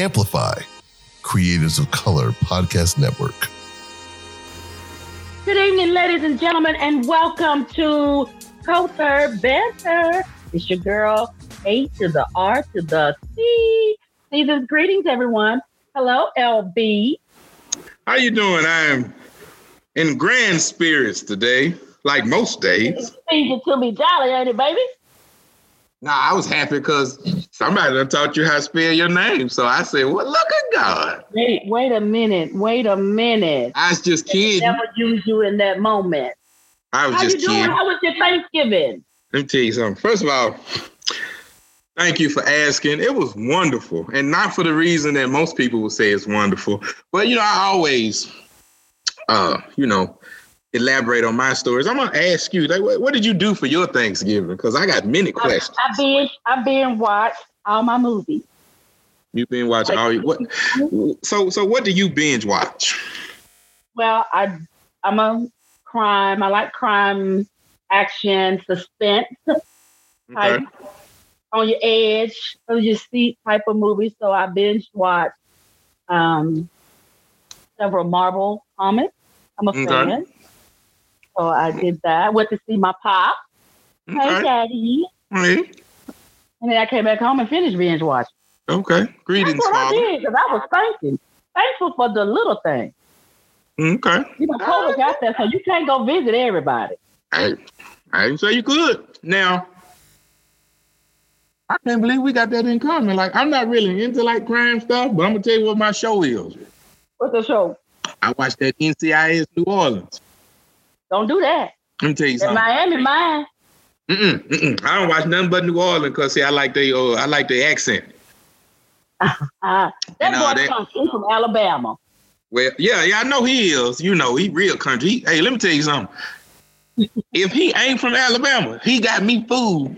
Amplify, Creators of Color Podcast Network. Good evening, ladies and gentlemen, and welcome to Culture Banter. It's your girl, A to the R to the C. Season's greetings, everyone. Hello, LB. How you doing? I am in grand spirits today, like most days. Season to be jolly, ain't it, baby? Nah, I was happy because somebody done taught you how to spell your name. So I said, well, look at God. Wait, wait a minute. Wait a minute. I was just kidding. Never use you in that moment. I was How just you doing? kidding. How was your Thanksgiving? Let me tell you something. First of all, thank you for asking. It was wonderful. And not for the reason that most people would say it's wonderful. But you know, I always uh, you know, elaborate on my stories. I'm gonna ask you, like, what, what did you do for your Thanksgiving? Because I got many questions. I've been I've been watched all my movies. You've been watching all your what so so what do you binge watch? Well, I I'm a crime. I like crime, action, suspense type, on your edge of your seat type of movies. So I binge watched um, several Marvel comics. I'm a Okay. fan. So I did that. Went to see my pop. Hey, Okay. daddy. Hey. And then I came back home and finished binge watching. Okay. That's Greetings, what I did because I was thanking, thankful for the little thing. Okay. You know, COVID got that, so you can't go visit everybody. Hey, I didn't say you could. Now, I can't believe we got that in common. Like, I'm not really into like crime stuff, but I'm gonna tell you what my show is. What's the show? I watched that NCIS New Orleans. Don't do that. Let me tell you In something. Miami, mine. Mm-mm, mm-mm. I don't watch nothing but New Orleans because see, I like the uh, I like the accent. Uh, that boy that- comes he's from Alabama. Well, yeah, yeah, I know he is. You know, he real country. He, hey, let me tell you something. if he ain't from Alabama, he got me fooled.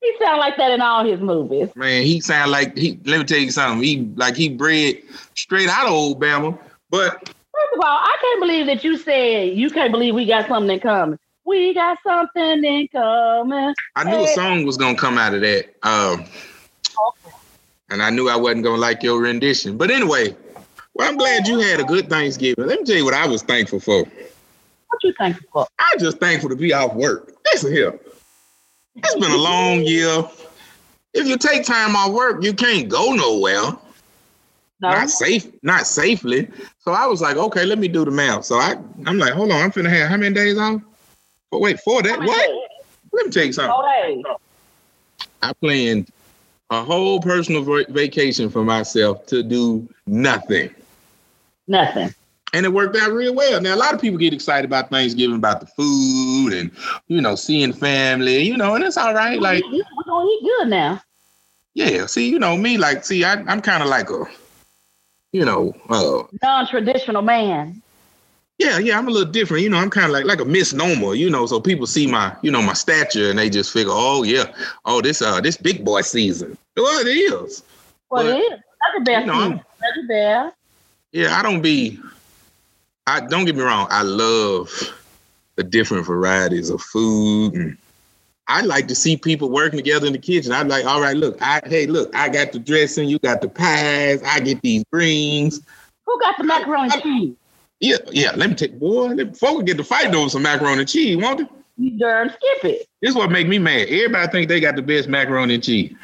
He sound like that in all his movies. Man, he sound like he. Let me tell you something. He like he bred straight out of Alabama. But First of all, I can't believe that you said you can't believe we got something in common. We got something in common. I knew a song was gonna come out of that. Um, and I knew I wasn't gonna like your rendition. But anyway, well, I'm glad you had a good Thanksgiving. Let me tell you what I was thankful for. What you thankful for? I'm just thankful to be off work. Listen here. It's been a long year. If you take time off work, you can't go nowhere. No. Not safe, not safely. So I was like, okay, let me do the math. So I, I'm like, hold on, I'm finna have how many days off? But wait, for that, what? Let me tell you something. Four days. I planned a whole personal vacation for myself to do nothing. Nothing. And it worked out real well. Now, a lot of people get excited about Thanksgiving, about the food and, you know, seeing family, you know, and it's all right. Like, we're gonna eat good now. yeah, see, you know, me, like, see, I, I'm kind of like a, you know, uh, Non-traditional man. yeah, yeah, I'm a little different. You know, I'm kind of like like a misnomer, you know, so people see my, you know, my stature and they just figure, oh, yeah, oh, this, uh, this big boy season. Well, it is. Well, But, it is. That's the best you know, season. That's the best. Yeah, I don't be. I don't get me wrong. I love the different varieties of food, and I like to see people working together in the kitchen. I'm like, all right, look, I hey, look, I got the dressing, you got the pies, I get these greens. Who got the macaroni and cheese? Yeah, yeah. Let me take boy. Let folks get to fighting over some macaroni and cheese, won't they? You darn skip it. This is what make me mad. Everybody think they got the best macaroni and cheese,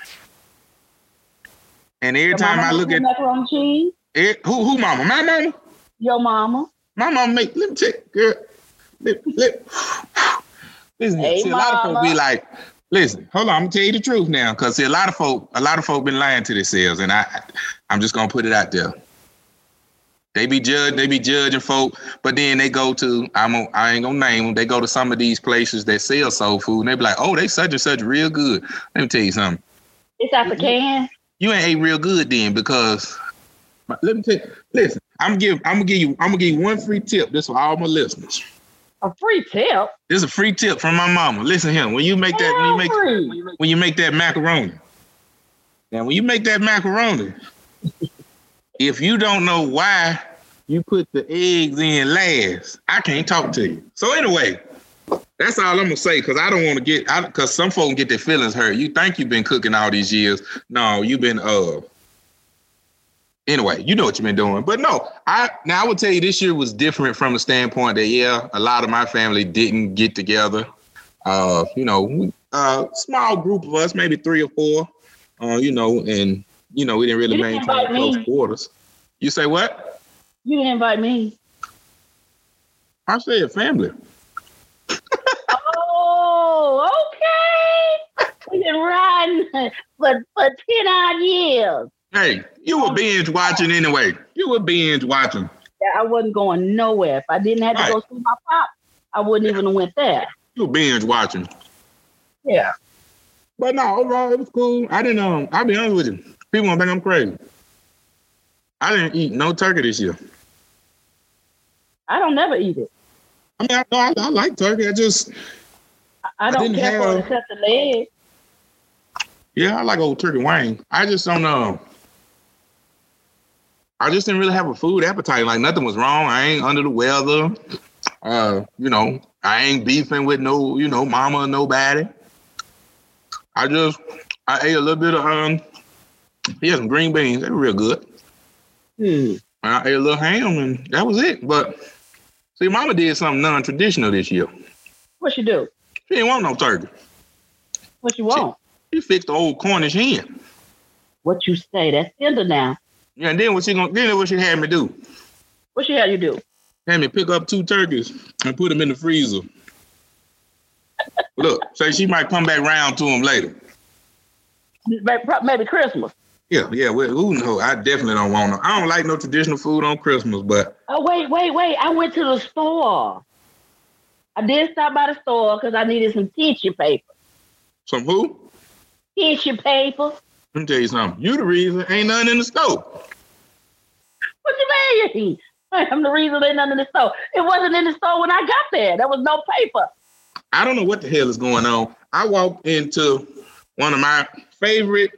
and every Your time mama I look at macaroni and cheese. eh, who who mama, my mama. Your mama. My mom make let me check, girl. Let, let, listen, Hey, see, a lot of folk be like, listen, hold on, I'm gonna tell you the truth now, because see, a lot of folk, a lot of folk been lying to themselves, and I, I'm just gonna put it out there. They be judged, they be judging folk, but then they go to, I'm, a, I ain't gonna name them. They go to some of these places that sell soul food, and they be like, oh, they such and such real good. Let me tell you something. It's out the can. You ain't ate real good then, because let me tell you, listen, I'm give, I'm gonna give you, I'm gonna give you one free tip. This for all my listeners. A free tip. This is a free tip from my mama. Listen here, when you make that, when you make Free. when you make that macaroni. Now, when you make that macaroni, if you don't know why you put the eggs in last, I can't talk to you. So anyway, that's all I'm gonna say because I don't want to get because some folks get their feelings hurt. You think you've been cooking all these years? No, you've been uh anyway, you know what you've been doing. But no, I now I would tell you this year was different from the standpoint that yeah, a lot of my family didn't get together. Uh, you know, uh, small group of us, maybe three or four. Uh, you know, and you know, we didn't really You didn't maintain invite close me. quarters. You say what? You didn't invite me. I said a family. Oh, okay. We've been riding for, for 10 odd years. Hey, you were binge watching anyway. You were binge watching. Yeah, I wasn't going nowhere. If I didn't have to Right. go see my pop, I wouldn't even have went there. You were binge watching. Yeah. But no, overall it was cool. I didn't um I'll be honest with you. People gonna think I'm crazy. I didn't eat no turkey this year. I don't never eat it. I mean, I, I, I like turkey. I just, I, I don't care for it have- except the leg. yeah, I like old turkey wing. I just don't know. I just didn't really have a food appetite. Like nothing was wrong. I ain't under the weather. Uh, you know, I ain't beefing with no, you know, mama nobody. I just, I ate a little bit of um, he had some green beans. They were real good. Hmm. I ate a little ham and that was it. But see, mama did something non-traditional this year. What she do? She didn't want no turkey. What you want? She fixed the old Cornish hen. What you say? That's tender now. Yeah, and then what she gonna then what she had me do? What she had you do? Had me pick up two turkeys and put them in the freezer. Look, say she might come back round to them later. Maybe, Christmas. Yeah, yeah. Well, who knows? I definitely don't want no. I don't like no traditional food on Christmas, but Oh wait, wait, wait! I went to the store. I did stop by the store because I needed some tissue paper. some who? Tissue paper. Let me tell you something. You the reason ain't nothing in the stove. What you mean? I'm the reason there's nothing in the store. It wasn't in the store when I got there. There was no paper. I don't know what the hell is going on. I walked into one of my favorite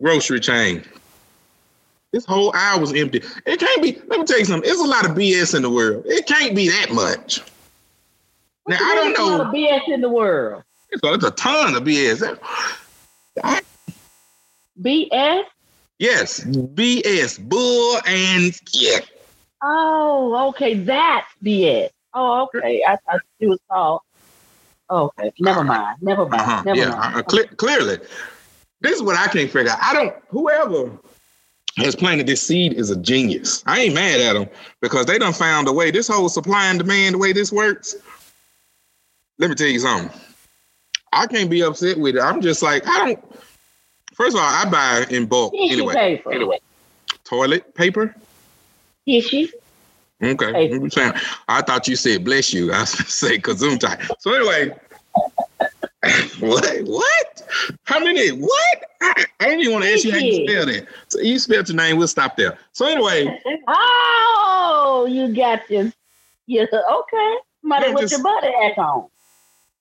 grocery chains. This whole aisle was empty. It can't be. Let me tell you something. There's a lot of BS in the world. It can't be that much. Now What you I don't there's a lot know. of BS in the world. It's a, it's a ton of BS. I- BS? yes, BS, bull and yeah. Oh, okay. That's BS. Oh, okay. I thought it was called. Okay. Never mind. Never mind. Uh-huh. Never Yeah, mind. uh, cle- clearly. This is what I can't figure out. I don't. Whoever has planted this seed is a genius. I ain't mad at them because they done found a way. This whole supply and demand, the way this works. Let me tell you something. I can't be upset with it. I'm just like I don't. First of all, I buy in bulk Tissue anyway. paper. Anyway, toilet paper. Tissue. Okay, Paper. Saying, I thought you said bless you. I was gonna say gesundheit. So anyway, what? What? How many? What? I, I didn't even want to ask you how you spell that. So you spelled your name. We'll stop there. So anyway, Oh, you got your. Yeah. Okay. Have put just- your butter hat on.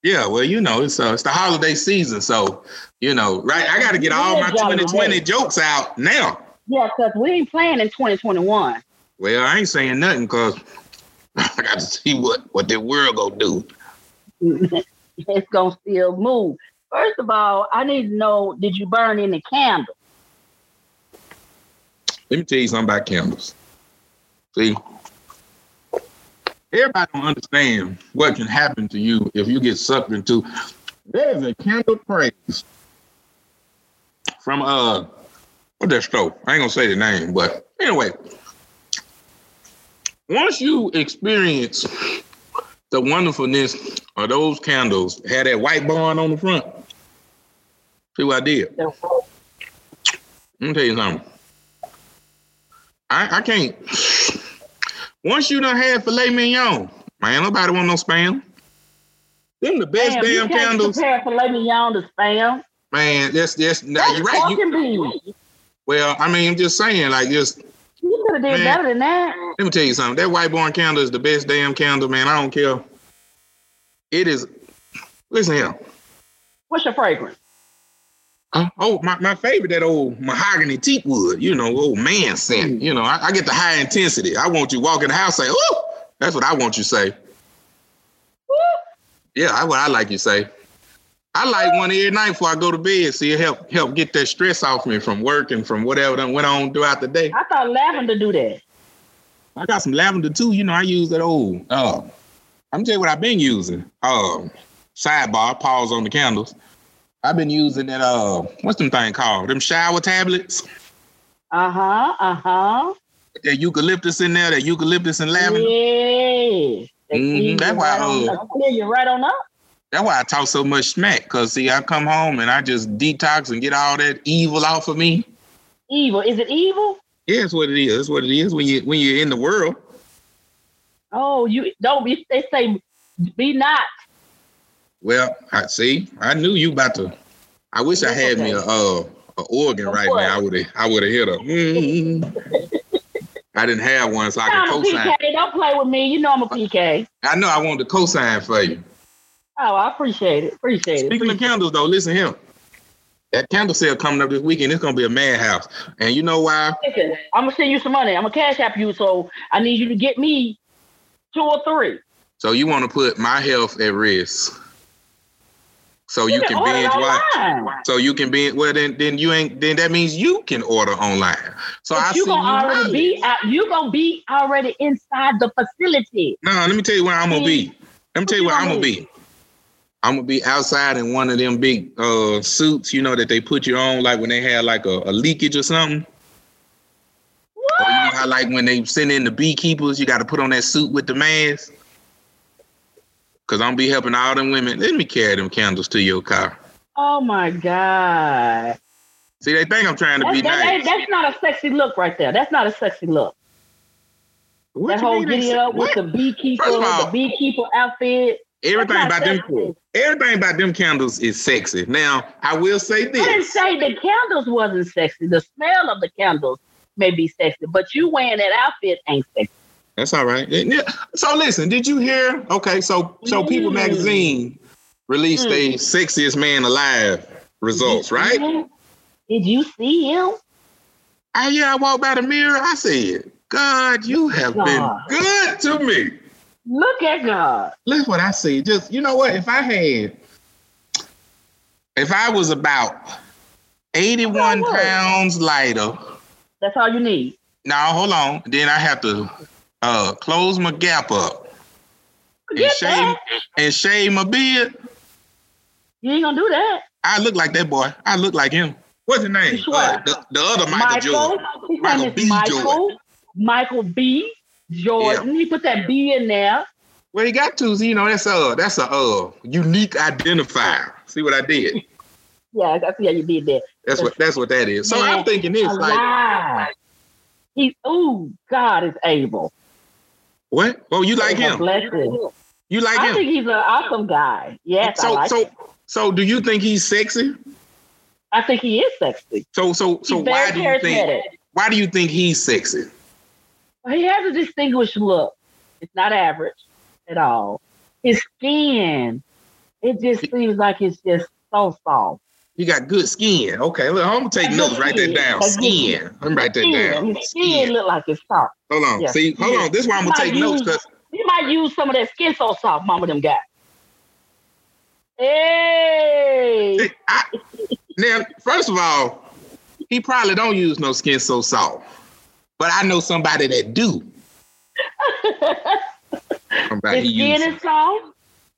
Yeah. Well, you know, it's uh, it's the holiday season, so you know, right? I got to get all my 2020 jokes out now. Yeah, because we ain't playing in 2021. Well, I ain't saying nothing because I got to see what what the world gonna do. it's gonna still move. First of all, I need to know: Did you burn any candles? Let me tell you something about candles. See, everybody don't understand what can happen to you if you get sucked into. There's a candle praise from uh, what that store? I ain't gonna say the name, but anyway, once you experience the wonderfulness of those candles, had that white barn on the front. See what I did? Let me tell you something. I, I can't. Once you done had filet mignon, man, nobody want no spam. Them the best Damn, you damn can't candles, compare filet mignon to spam. man. That's that's now That's you're right. You, beans. well, I mean, I'm just saying, like, just You could have did Man. better than that. let me tell you something. That white barn candle is the best damn candle, man. I don't care. It is. Listen here. What's your fragrance? Uh, oh, my, my favorite, that old mahogany teak wood, you know, old man scent. You know, I, I get the high intensity. I want you walk in the house, say, oh, that's what I want you to say. Woo! Yeah, that's what I like you say. I like one every night before I go to bed. See, it help help get that stress off me from work and from whatever that went on throughout the day. I thought lavender do that. I got some lavender too. You know, I use that old. Uh, I'm tell you what I've been using. Um, sidebar. Pause on the candles. I've been using that. Uh, what's them thing called? Them shower tablets. Uh huh. Uh huh. That eucalyptus in there. That eucalyptus and lavender. Yeah. Mhm, that's why, right uh, clear you right on up. That's why I talk so much smack. Cause see, I come home and I just detox and get all that evil off of me. Evil. Is it evil? Yeah, it's what it is. It's what it is when you when you're in the world. Oh, you don't be. They say, be not. Well, I see. I knew you about to. I wish I had me a uh a organ Of right what? now. I would have I would have hit her. Mm. I didn't have one, so I could a co-sign. PK. Don't play with me. You know I'm a PK. I know I want to co-sign for you. Oh, I appreciate it. Appreciate it. Speaking of candles, though, listen here. That candle sale coming up this weekend. It's gonna be a madhouse, and you know why? Listen, I'm gonna send you some money. I'm gonna cash app you, so I need you to get me two or three. So you want to put my health at risk, so you can order binge watch. So you can be well. Then then you ain't. Then that means you can order online. So I But you see gonna you already right. be out, you gonna be already inside the facility. No, let me tell you where I'm gonna be. Let me tell you where I'm gonna gonna be. I'm gonna be outside in one of them big uh suits, you know, that they put you on, like when they had like a, a leakage or something. What? Or you know how like when they send in the beekeepers, you got to put on that suit with the mask. Cause I'm be helping all them women. Let me carry them candles to your car. Oh my god. See, they think I'm trying to That's, be that nice. that's not a sexy look right there. That's not a sexy look. What that whole mean they getting say- up with the beekeeper, all, the beekeeper outfit. Everything about them, everything about them candles is sexy. Now, I will say this. I didn't say the candles wasn't sexy. The smell of the candles may be sexy, but you wearing that outfit ain't sexy. That's all right. Yeah. So listen, did you hear? Okay, so so People Mm. Magazine released Mm. a sexiest man alive results, right? Did you see him? Ah, yeah, I walked by the mirror. I said, God, you have God. been good to me. Look at God. Look what I see. Just you know what? If I had, if I was about 81 pounds lighter, That's all you need. now hold on. Then I have to uh close my gap up and Forget shave that. and shave my beard. You ain't gonna do that. I look like that boy. I look like him. What's his name? Uh, the, the other Michael, Michael. Jordan. His Michael name B. is Michael. Jordan. Michael B. Jordan. He put that B in there. Well, he got to. You know, that's a that's a uh unique identifier. See what I did? Yeah, I see how you did that. That's what that's what that is. So Man, I'm thinking this like Alive. He, ooh, God is able. What? Oh, you like him? You like I him? I think he's an awesome guy. Yes, I so like so him. so do you think he's sexy? I think he is sexy. So so so very why do you think why do you think he's sexy? He has a distinguished look. It's not average at all. His skin, it just seems like it's just so soft. He got good skin. Okay, look, I'm gonna take notes. Write that down. Skin. Let me write that Skin, down. skin Skin. look like it's soft. Hold on. Yeah, See, hold skin. on. This is why I'm gonna take notes use- because You might use some of that skin so soft, mama them got. Hey, See, I, now, first of all, he probably don't use no skin so soft. But I know somebody that do. Somebody his skin is soft.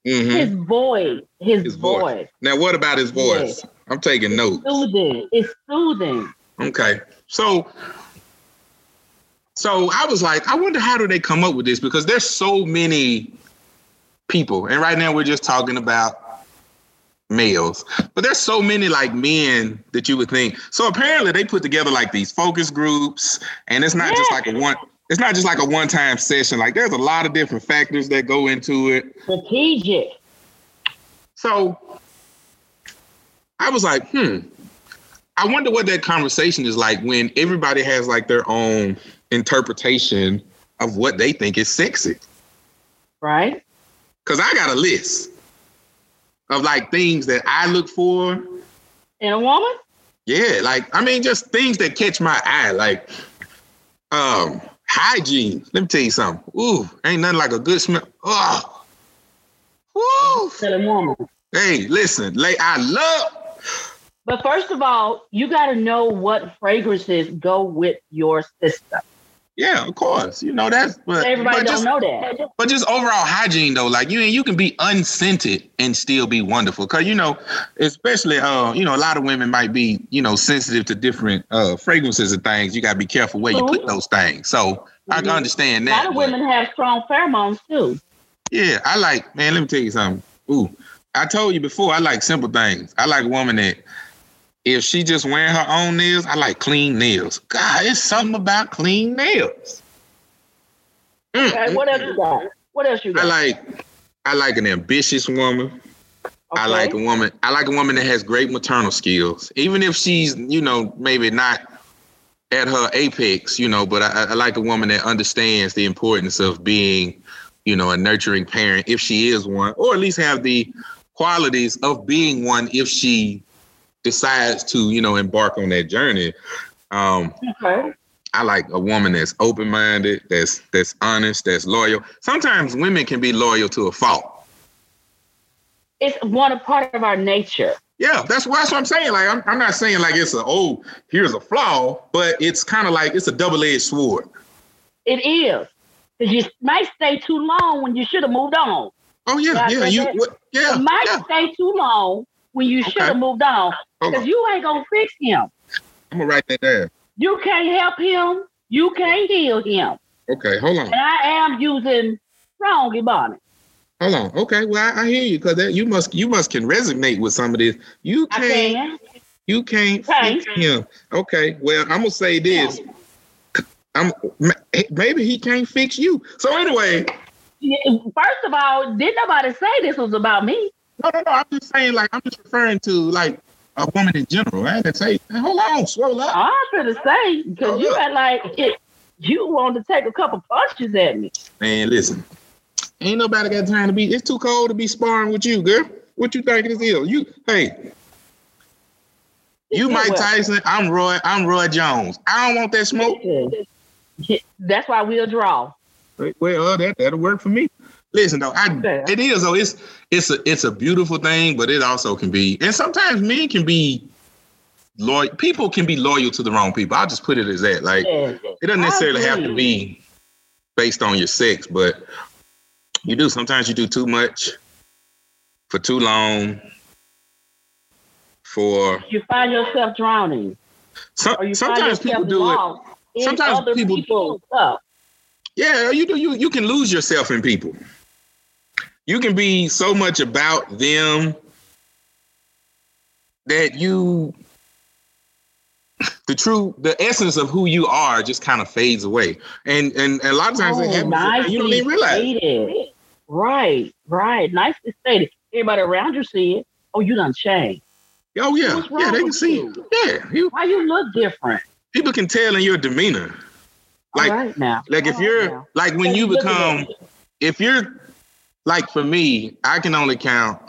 Mhm. His voice, his, His voice. voice, Now, what about his voice? I'm taking notes. soothing. It's soothing. Okay. So so I was like, I wonder how do they come up with this? Because there's so many people. And right now we're just talking about males. But there's so many like men that you would think. So apparently they put together like these focus groups, and it's not just like a one it's not just like a one-time session. Like there's a lot of different factors that go into it. Strategic. So I was like, hmm. I wonder what that conversation is like when everybody has like their own interpretation of what they think is sexy. right? Cause I got a list of like things that I look for. In a woman? Yeah, like I mean, just things that catch my eye, like um hygiene. Let me tell you something. Ooh, ain't nothing like a good smell. Oh, woo. In a woman. Hey, listen, like I love. But first of all, you got to know what fragrances go with your system. Yeah, of course. You know that's but Everybody but don't just, know that. But just overall hygiene though, like you and you can be unscented and still be wonderful. Cause you know, especially uh, you know, a lot of women might be, you know, sensitive to different uh fragrances and things. You gotta be careful where you put Mhm. those things. So I can understand that. A lot of women have strong pheromones too. Yeah, I like, man, let me tell you something. Ooh, I told you before, I like simple things. I like a woman that if she just wearing her own nails, I like clean nails. God, it's something about clean nails. Mm, Okay, what else you got? What else you got? I like I like an ambitious woman. I like a woman. I like a woman that has great maternal skills, even if she's, you know, maybe not at her apex, you know. But I, I like a woman that understands the importance of being, you know, a nurturing parent if she is one, or at least have the qualities of being one if she decides to, you know, embark on that journey. Um, Okay. I like a woman that's open minded, that's that's honest, that's loyal. Sometimes women can be loyal to a fault. It's one a part of our nature. Yeah, that's, why- that's what I'm saying. Like, I'm, I'm not saying like it's a oh, here's a flaw, but it's kind of like it's a double edged sword. It is. Because you might stay too long when you should have moved on. Oh yeah, Yeah, you, yeah, you might yeah. stay too long when you should have moved on. Because you ain't gonna fix him. I'm gonna write that down. You can't help him. You can't heal him. Okay, hold on, And I am using strong ebonics. hold on. Okay, well, I, I hear you because you must you must can resonate with some of this. You can't can. you can't Can't. fix him. Okay, well, I'm gonna say this. I'm maybe he can't fix you. So anyway, First of all, didn't nobody say this was about me? No, no, no. I'm just saying like I'm just referring to like a woman in general. I didn't say. Hold on, swell up. I'm gonna say because you had like it, you want to take a couple punches at me. Man, listen. Ain't nobody got time to be. It's too cold to be sparring with you, girl. What you think this is? You, hey, you Yeah, Mike well. Tyson. I'm Roy. I'm Roy Jones. I don't want that smoke. That's why we'll draw. Well, that that'll work for me. Listen though, I it is though. It's it's a it's a beautiful thing, but it also can be, and sometimes men can be loyal. People can be loyal to the wrong people. I'll just put it as that. Like Yeah. it doesn't necessarily have to be based on your sex, but you do. Sometimes you do too much for too long. For You find yourself drowning, you sometimes people do it. Sometimes other people- Yeah, you do. You you can lose yourself in people. You can be so much about them that you the true the essence of who you are just kind of fades away. And and, and a lot of times it Oh, happens. nicely You don't even realize. stated. Right, right. Nicely stated. Everybody around you see it. Oh, you done changed. Oh yeah, yeah, they can see. you? Yeah, you Why you look different? people can tell in your demeanor. Like right now. like if All right you're now. like when you become if you're like for me, I can only count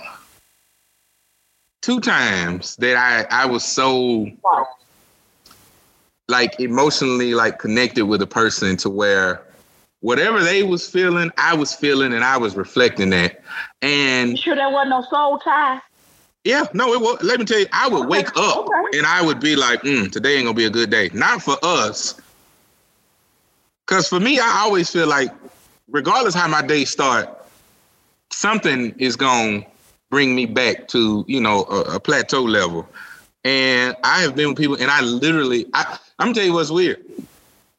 two times that I I was so like emotionally like connected with a person to where whatever they was feeling, I was feeling and I was reflecting that. You And sure there wasn't no soul tie? yeah, no, it was let me tell you, I would Okay, wake up okay. and I would be like, mm, today ain't gonna be a good day. Not for us. Cause for me, I always feel like regardless how my day start, something is gonna bring me back to, you know, a, a plateau level. And I have been with people and I literally I, I'm gonna tell you what's weird.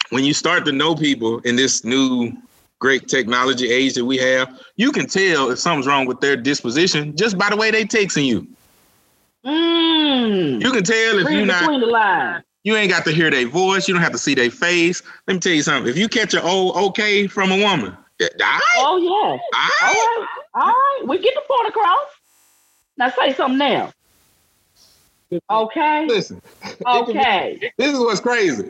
When you start to know people in this new great technology age that we have, you can tell if something's wrong with their disposition just by the way they texting you. Mmm. You can tell if you're not between the lines. you ain't got to hear their voice. You don't have to see their face. Let me tell you something. If you catch an old oh, okay from a woman, yeah, right, Oh yes. all All right. All right. We get the point across. Now say something now. Okay. Listen, Okay. this is what's crazy.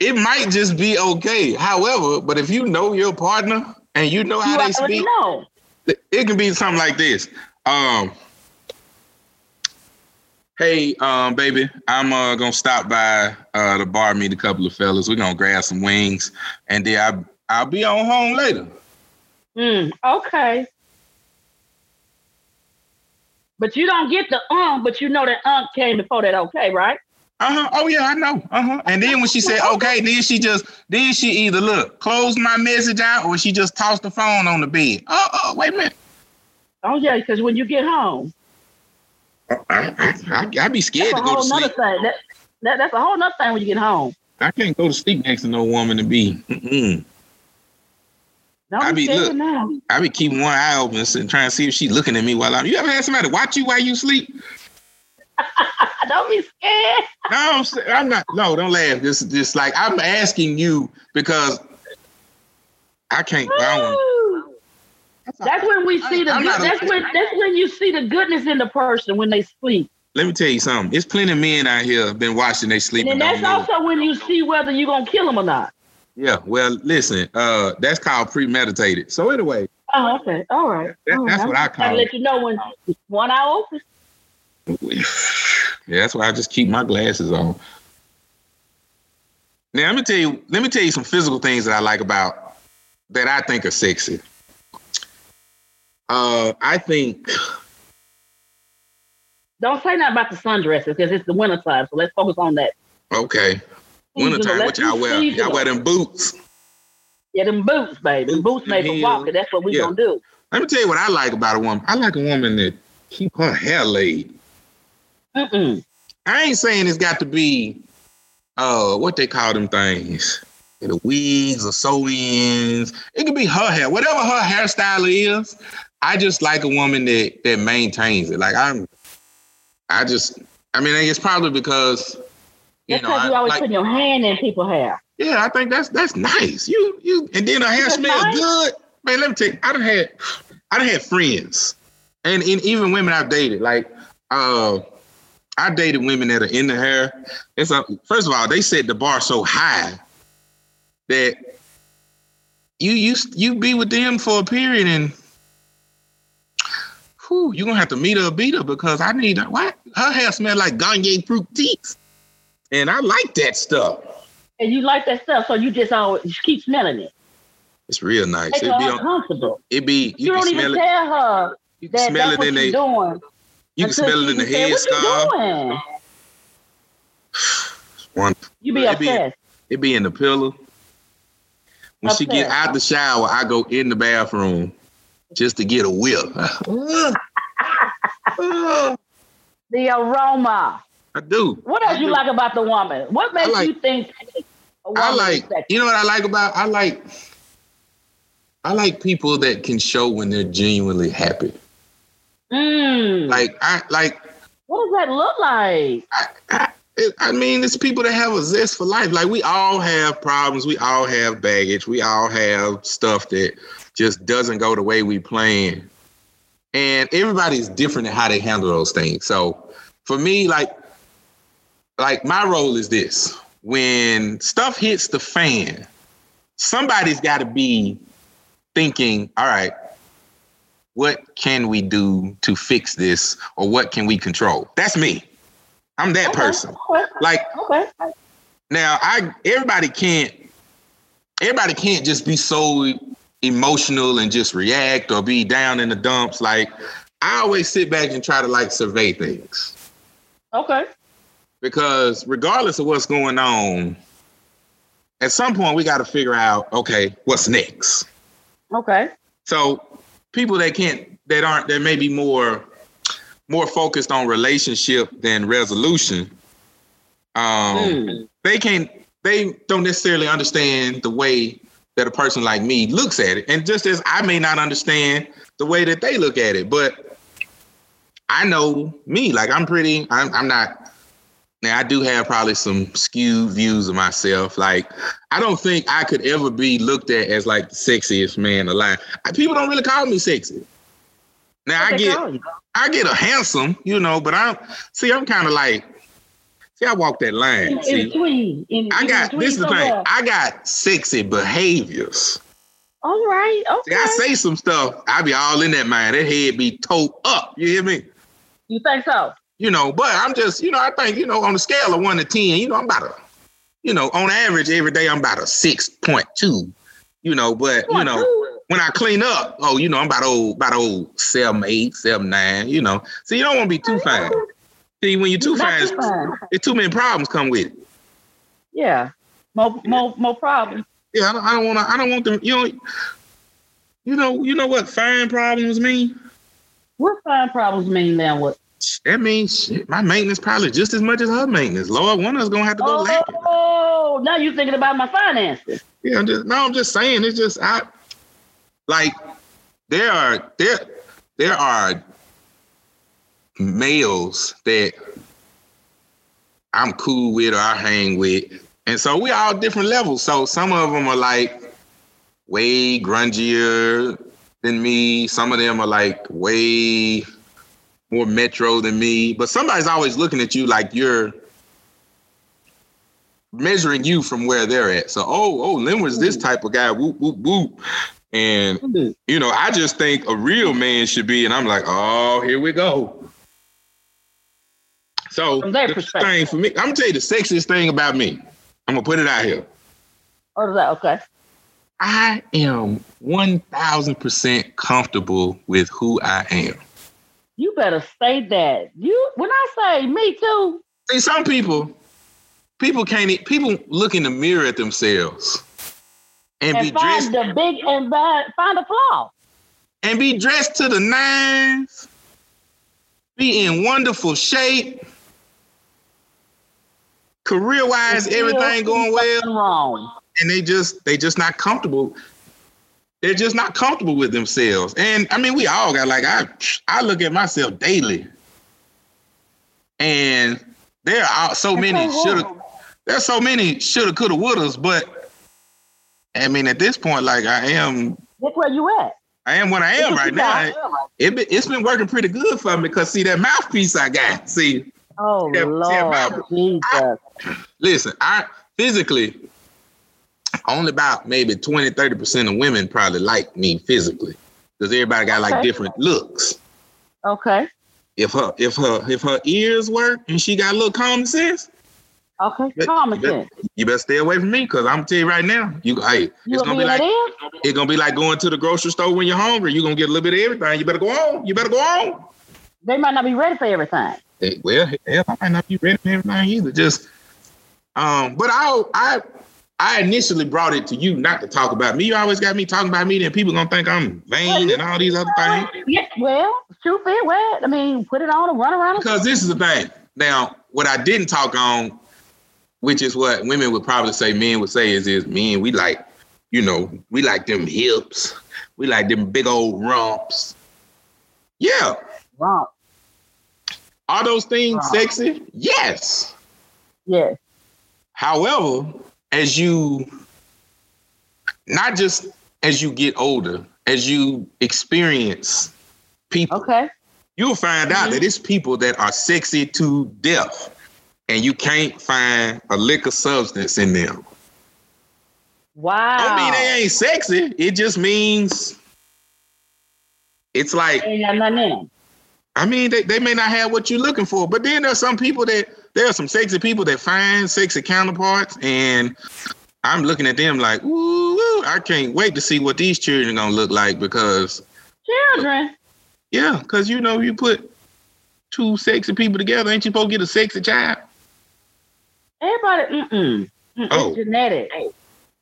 It might just be okay. However, but if you know your partner and you know You how they already speak, know. it can be something like this. Um, hey, um, baby, I'm uh, gonna stop by uh, the bar, meet a couple of fellas. We're gonna grab some wings, and then I I'll be on home later. Mm, okay. But you don't get the um, but you know that um came before that okay, right? Uh-huh. Oh yeah, I know. Uh-huh. And then when she said okay, then she just then she either look, closed my message out or she just tossed the phone on the bed. Oh, oh wait a minute. Oh yeah, because when you get home, I, I, I, would be scared that's to go to sleep. Thing. That, that, that's a whole nother thing when you get home. I can't go to sleep next to no woman to be. Mm-mm. I be look, now. I be keeping one eye open and trying to see if she's looking at me while I'm. You ever had somebody watch you while you sleep? don't be scared. No, I'm not. No, don't laugh. This, this, like I'm asking you because I can't. I that's, that's when we see the. Good, that's when. That's when you see the goodness in the person when they sleep. Let me tell you something. It's plenty of men out here been watching they sleep. And that's also when you see whether you're gonna kill them or not. Yeah, well, listen, uh, that's called premeditated. So anyway. Oh, okay. All right. That, All that's right. what I call. I let you know when one eye open. Yeah, that's why I just keep my glasses on. Now let me tell you. Let me tell you some physical things that I like about that I think are sexy. Uh, I think. Don't say nothing about the sundresses because it's the winter time. So let's focus on that. Okay. Wintertime, what y'all wear? Y'all wear them boots. Yeah, them boots, baby. Boots, boots made for walking. That's what we yeah. gonna do. Let me tell you what I like about a woman. I like a woman that keep her hair laid. Mm-mm. I ain't saying it's got to be uh what they call them things. The wigs or sew-ins. It could be her hair. Whatever her hairstyle is, I just like a woman that that maintains it. Like I'm I just I mean it's probably because you that's because you always like, put your hand in people's hair. Yeah, I think that's that's nice. You you and then her hair smells nice. good. Man, let me tell you, I done had I done had friends. And, and even women I've dated, like uh I dated women that are in the hair. It's a, first of all, they set the bar so high that you you you be with them for a period and whew, you're gonna have to meet her a beater because I need her. What her hair smell like Garnier Fructis and I like that stuff. And you like that stuff, so you just always keep smelling it. It's real nice. It's it be uncomfortable. It'd be you, you don't even tell her you that smell that's it in you're doing. You can smell it in the head scarf. Wonderful. You be it obsessed. Be, it be in the pillow. When obsessed. she get out the shower, I go in the bathroom just to get a whiff. the aroma. I do. What else you like about the woman? What makes like, you think? I like. You know what I like about? I like. I like people that can show when they're genuinely happy. Mm. Like I like. What does that look like? I, I, it, I mean, it's people that have a zest for life. Like we all have problems. We all have baggage. We all have stuff that just doesn't go the way we plan. And everybody's different in how they handle those things. So for me, like like my role is this when stuff hits the fan, somebody's got to be thinking, all right, what can we do to fix this or what can we control? That's me. I'm that okay. person. Okay. Like okay. now I everybody can't everybody can't just be so emotional and just react or be down in the dumps. Like I always sit back and try to like survey things. Okay because regardless of what's going on, at some point we got to figure out, okay, what's next? Okay. So people that can't, that aren't, that may be more, more focused on relationship than resolution. Um, mm. they can't, they don't necessarily understand the way that a person like me looks at it, and just as I may not understand the way that they look at it, but I know me. Like I'm pretty. I'm, I'm not now I do have probably some skewed views of myself. Like I don't think I could ever be looked at as like the sexiest man alive. People don't really call me sexy. Now what I get I get a handsome, you know, but I'm see I'm kind of like see I walk that line. In, see, in in, I got this is the thing. Up. I got sexy behaviors. All right. Okay. See, I say some stuff. I be all in that mind. That head be toe up. You hear me? You think so? You know, but I'm just, you know, I think, you know, on a scale of one to 10, you know, I'm about a, you know, on average, every day I'm about a 6.2, you know, but, you know, when I clean up, oh, you know, I'm about old, about old seven, eight, seven, nine, you know. So you don't want to be too fine. See, when you're too fine, too fine. it's too many problems come with it. Yeah. More, more, more problems. Yeah, I don't, I don't want to. I don't want them. You know, you know, you know what fine problems mean. What fine problems mean now? What? That means shit, my maintenance probably just as much as her maintenance. Lord, one of us gonna have to go. Oh, now you're thinking about my finances. Yeah, I'm just no, I'm just saying. It's just I like there are there there are males that I'm cool with or I hang with, and so we all different levels. So some of them are like way grungier than me. Some of them are like way more metro than me. But somebody's always looking at you like you're measuring you from where they're at. So, oh, oh, was this type of guy, whoop, whoop, whoop. And, you know, I just think a real man should be, and I'm like, oh, here we go. So, the thing for me, I'm gonna tell you the sexiest thing about me. I'm gonna put it out here. Is that? Okay. I am 1000% comfortable with who I am. You better say that. You when I say me too, See, some people, people can't, people look in the mirror at themselves and, and be dressed find the big and bad, find a flaw. and be dressed to the nines, be in wonderful shape, career wise, everything going well, Wrong. and they just they just not comfortable. They're just not comfortable with themselves. And I mean, we all got like I I look at myself daily, and there are so many shoulda. There's so many shoulda, coulda, wouldas, but I mean, at this point, like I am, Look where you at. I am what I am right now. It, it's been working pretty good for me because see that mouthpiece I got. See, Oh yeah, Lord Jesus. listen, I physically only about maybe 20, 30 percent of women probably like me physically because everybody got like different looks. Okay. If her if her if her ears work and she got a little common sense, Okay. But- Common but- sense. you better stay away from me because I'm gonna tell you right now, you hey, You it's gonna be be like it's gonna be like going to the grocery store when you're hungry. You're gonna get a little bit of everything. You better go on. You better go on. They might not be ready for everything. Eh, well, hell, I might not be ready for everything either. Just, um, but I, I, I initially brought it to you not to talk about me. You always got me talking about me, then people gonna think I'm vain and all these other things. Yeah, well, truth is, well, I mean, put it on and run around. Because this is the thing. Now, what I didn't talk on, which is what women would probably say, men would say, is is men we like, you know, we like them hips, we like them big old rumps. Yeah, Wrong. are those things sexy? Yes. Yes. However, as you not just as you get older, as you experience people, Okay. you'll find out Mhm. that it's people that are sexy to death, and you can't find a lick of substance in them. Wow. Don't mean they ain't sexy. It just means it's like Ain't got nothing. I mean, they, they may not have what you're looking for, but then there's some people that there are some sexy people that find sexy counterparts, and I'm looking at them like, ooh, ooh, I can't wait to see what these children are gonna look like because Children. yeah, because you know you put two sexy people together, ain't you supposed to get a sexy child? Everybody. Mm-mm. Mm, Oh. It's genetic.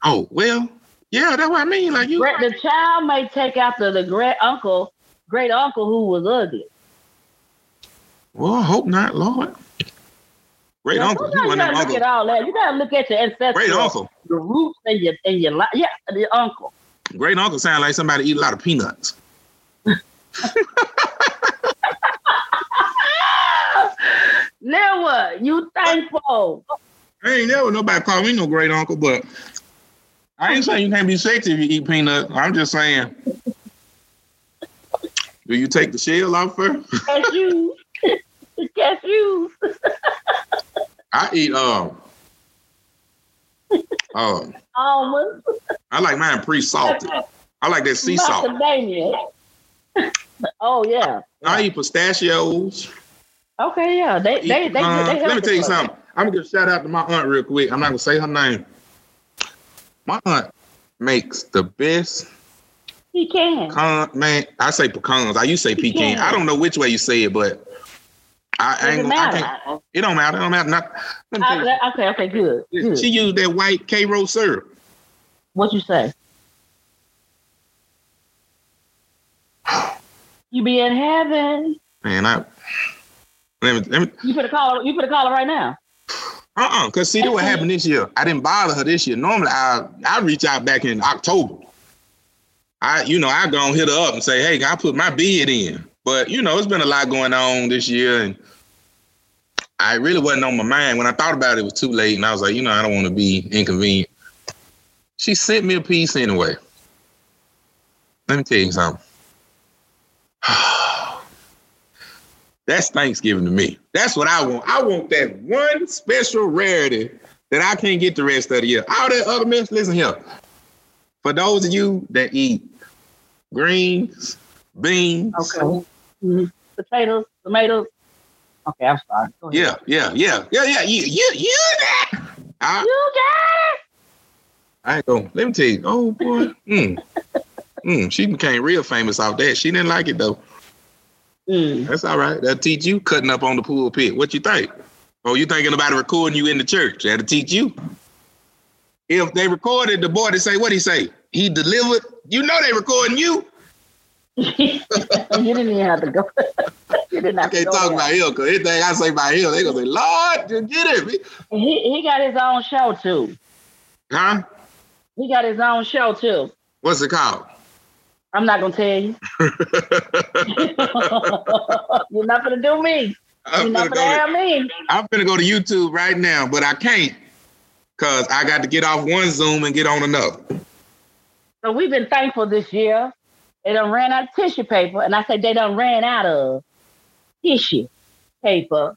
Oh well, yeah, that's what I mean. Like you, The child may take after the great uncle, great uncle who was ugly. well, I hope not, Lord. Great Now, uncle, you you gotta look uncle. at all that. You gotta look at your ancestors. Great uncle, the roots and your and your yeah, the uncle. great uncle sound like somebody eat a lot of peanuts. Now what? You thankful? I ain't never nobody call me no great uncle, but I ain't saying you can't be sexy if you eat peanuts. I'm just saying, do you take the shell off first? Cashews. Cashews. I eat um um Almonds. I like mine pre-salted. I like that sea salt. Oh yeah. I eat pistachios. Okay, yeah. They they they, Uh, they, let me tell you something. I'm gonna give a shout out to my aunt real quick. I'm not gonna say her name. My aunt makes the best Pecan. Con, man, I say pecans. I used to say pecan. Pecan. I don't know which way you say it, but I, ain't. gonna- I it don't matter. It don't matter. Not, let me uh, tell you, I- okay, okay, good. good. she used that white Karo syrup. What you say? You be in heaven. Man, I let me let me You put a call. You put a caller right now. uh-uh. Cause see what happened this year. I didn't bother her this year. Normally I I reach out back in October. I you know, I go and hit her up and say, hey, I put my bid in. But you know, it's been a lot going on this year and I really wasn't on my mind. When I thought about it, it was too late, and I was like, you know, I don't want to be inconvenient. She sent me a piece anyway. Let me tell you something. That's Thanksgiving to me. That's what I want. I want that one special rarity that I can't get the rest of the year. All that other mess, listen here. For those of you that eat greens, beans, Okay. Mhm. Potatoes, tomatoes. Okay, I'm sorry. Yeah, yeah, yeah, yeah, yeah, you, you, you. I, You got I ain't gonna let me tell you. Oh boy, mm. Mm, she became real famous off that. She didn't like it though. it. Mm. That's all right. That'll teach you cutting up on the pulpit. What you think? Oh, you thinking about recording you in the church? That'll teach you. If they recorded the boy to say what he say, he delivered. You know they recording you. you didn't even have to go. you didn't I can't talk about him because anything I say about him, they gonna say, Lord, just get it, He he got his own show too. huh? He got his own show too. What's it called? I'm not gonna tell you. You're not gonna do me. I'm You're not gonna go to, have me. I'm finna go to YouTube right now, but I can't because I got to get off one Zoom and get on another. So we've been thankful this year. They done ran out of tissue paper, and I said they done ran out of tissue paper.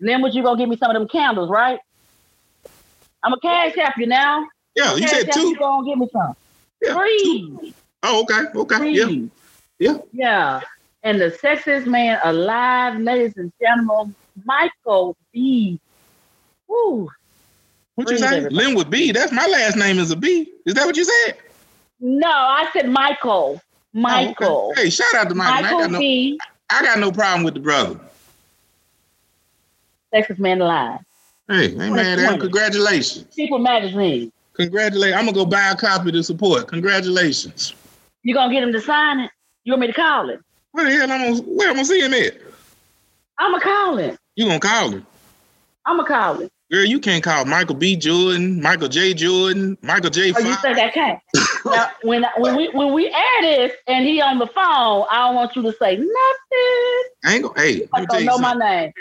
And then what you gonna give me some of them candles, right? I'm a cash app you now. Yeah, you said two. You gonna give me some? Yeah, two. Three. Oh, okay, okay, yeah. Three. Yeah. Yeah. And the sexiest man alive, ladies and gentlemen, Michael B. Woo. What you say? Linwood B. That's my last name is a B. Is that what you said? No, I said Michael. Michael. Oh, okay. Hey, shout out to Michael. I, Michael got no, B. I got no problem with the brother. Sexiest man alive. Hey, at him. 2020. Congratulations. People magazine. Congratulations. I'm gonna go buy a copy to support. Congratulations. You gonna get him to sign it? You want me to call him? Where the hell I'm gonna where I'm gonna see him at? I'ma call him. You gonna call him? I'ma call him. Girl, you can't call Michael B. Jordan, Michael J. Jordan, Michael J. Oh, you Fox. think I can't? now, when when we when we air this and he on the phone, I don't want you to say nothing. I ain't gonna, hey, I let me tell don't you know my name.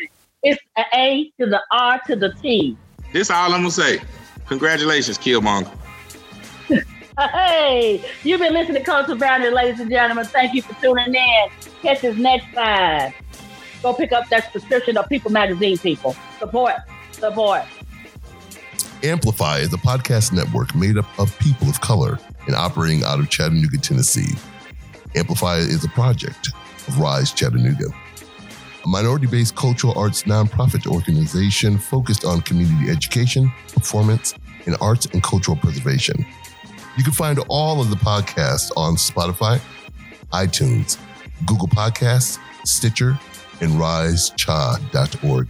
It's a A to the R to the T. This all I'm gonna say. Congratulations, Killmonger. Hey, you've been listening to Culture Banter, ladies and gentlemen. Thank you for tuning in. Catch us next time. Go pick up that subscription of People Magazine, people. Support, support. Amplify is a podcast network made up of people of color and operating out of Chattanooga, Tennessee. Amplify is a project of Rise Chattanooga, a minority based cultural arts nonprofit organization focused on community education, performance, and arts and cultural preservation. You can find all of the podcasts on Spotify, iTunes, Google Podcasts, Stitcher, and risecha.org.